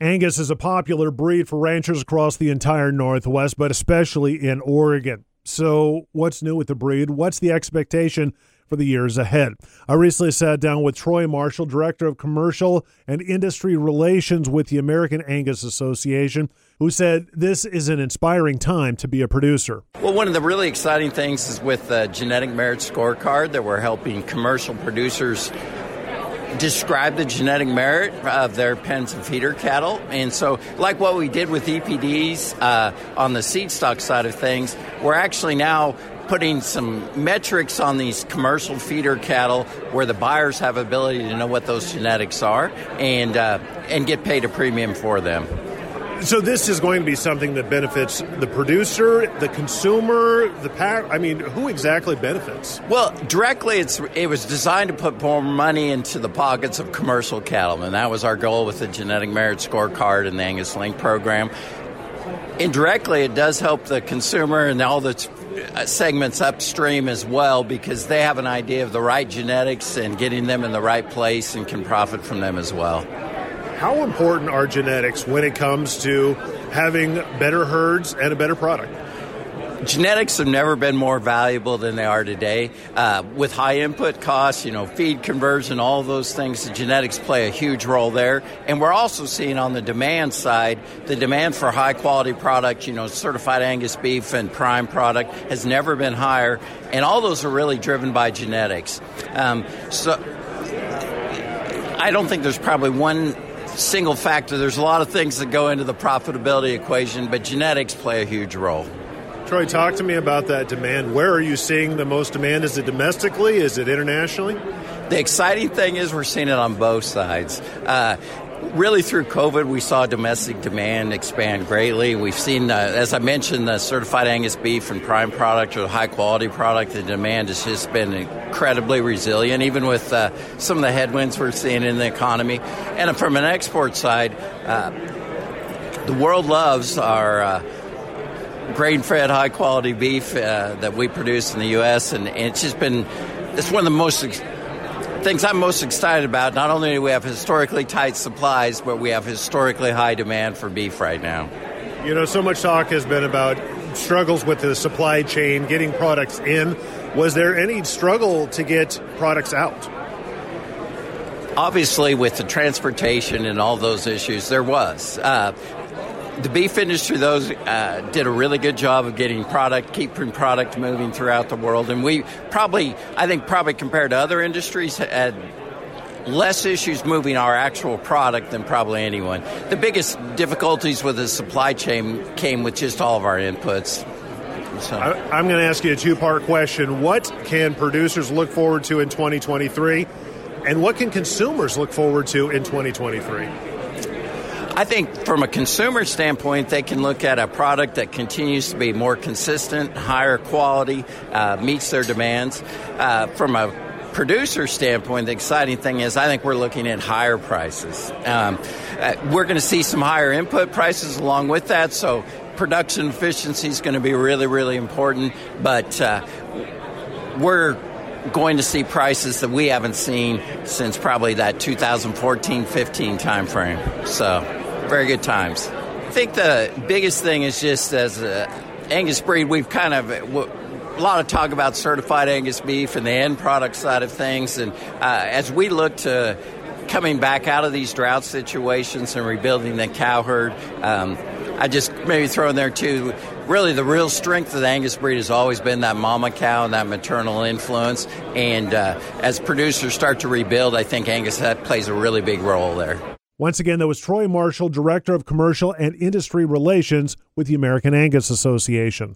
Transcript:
Angus is a popular breed for ranchers across the entire Northwest, but especially in Oregon. So, what's new with the breed? What's the expectation for the years ahead? I recently sat down with Troy Marshall, Director of Commercial and Industry Relations with the American Angus Association, who said this is an inspiring time to be a producer. Well, one of the really exciting things is with the Genetic Merit Scorecard that we're helping commercial producers describe the genetic merit of their pens and feeder cattle. And so, like what we did with EPDs uh, on the seed stock side of things, we're actually now putting some metrics on these commercial feeder cattle where the buyers have ability to know what those genetics are and uh, and get paid a premium for them. So this is going to be something that benefits the producer, the consumer, the pack. I mean, who exactly benefits? Well, directly, it's it was designed to put more money into the pockets of commercial cattlemen. That was our goal with the genetic merit scorecard and the Angus Link program. Indirectly, it does help the consumer and all the uh, segments upstream as well because they have an idea of the right genetics and getting them in the right place and can profit from them as well. How important are genetics when it comes to having better herds and a better product? genetics have never been more valuable than they are today. Uh, with high input costs, you know, feed conversion, all those things, the genetics play a huge role there. And we're also seeing on the demand side, the demand for high quality product, you know, certified Angus beef and prime product has never been higher. And all those are really driven by genetics. Um, so I don't think there's probably one single factor. There's a lot of things that go into the profitability equation, but genetics play a huge role. Troy, talk to me about that demand. Where are you seeing the most demand? Is it domestically? Is it internationally? The exciting thing is we're seeing it on both sides. Uh, really through COVID, we saw domestic demand expand greatly. We've seen, uh, as I mentioned, the certified Angus beef and prime product or high quality product. The demand has just been incredibly resilient, even with uh, some of the headwinds we're seeing in the economy. And from an export side, uh, the world loves our uh, grain fed, high quality beef uh, that we produce in the U.S., and, and it's just been it's one of the most things I'm most excited about. Not only do we have historically tight supplies, but we have historically high demand for beef right now. You know, so much talk has been about struggles with the supply chain, getting products in. Was there any struggle to get products out? Obviously, with the transportation and all those issues, there was. Uh, the beef industry, those uh, did a really good job of getting product, keeping product moving throughout the world, and we probably, I think, probably compared to other industries, had less issues moving our actual product than probably anyone. The biggest difficulties with the supply chain came with just all of our inputs. So. I, am going to ask you a two part question. What can producers look forward to in 2023? And what can consumers look forward to in 2023? I think from a consumer standpoint, they can look at a product that continues to be more consistent, higher quality, uh, meets their demands. Uh, from a producer standpoint, the exciting thing is I think we're looking at higher prices. Um, uh, we're going to see some higher input prices along with that, so production efficiency is going to be really, really important. But uh, we're going to see prices that we haven't seen since probably that 2014-15 timeframe. So very good times. I think the biggest thing is just as a Angus breed, we've kind of a lot of talk about certified Angus beef and the end product side of things, and uh, as we look to coming back out of these drought situations and rebuilding the cow herd. Um, I just maybe throw in there too. Really, the real strength of the Angus breed has always been that mama cow and that maternal influence. And uh, as producers start to rebuild, I think Angus that plays a really big role there. Once again, that was Troy Marshall, Director of Commercial and Industry Relations with the American Angus Association.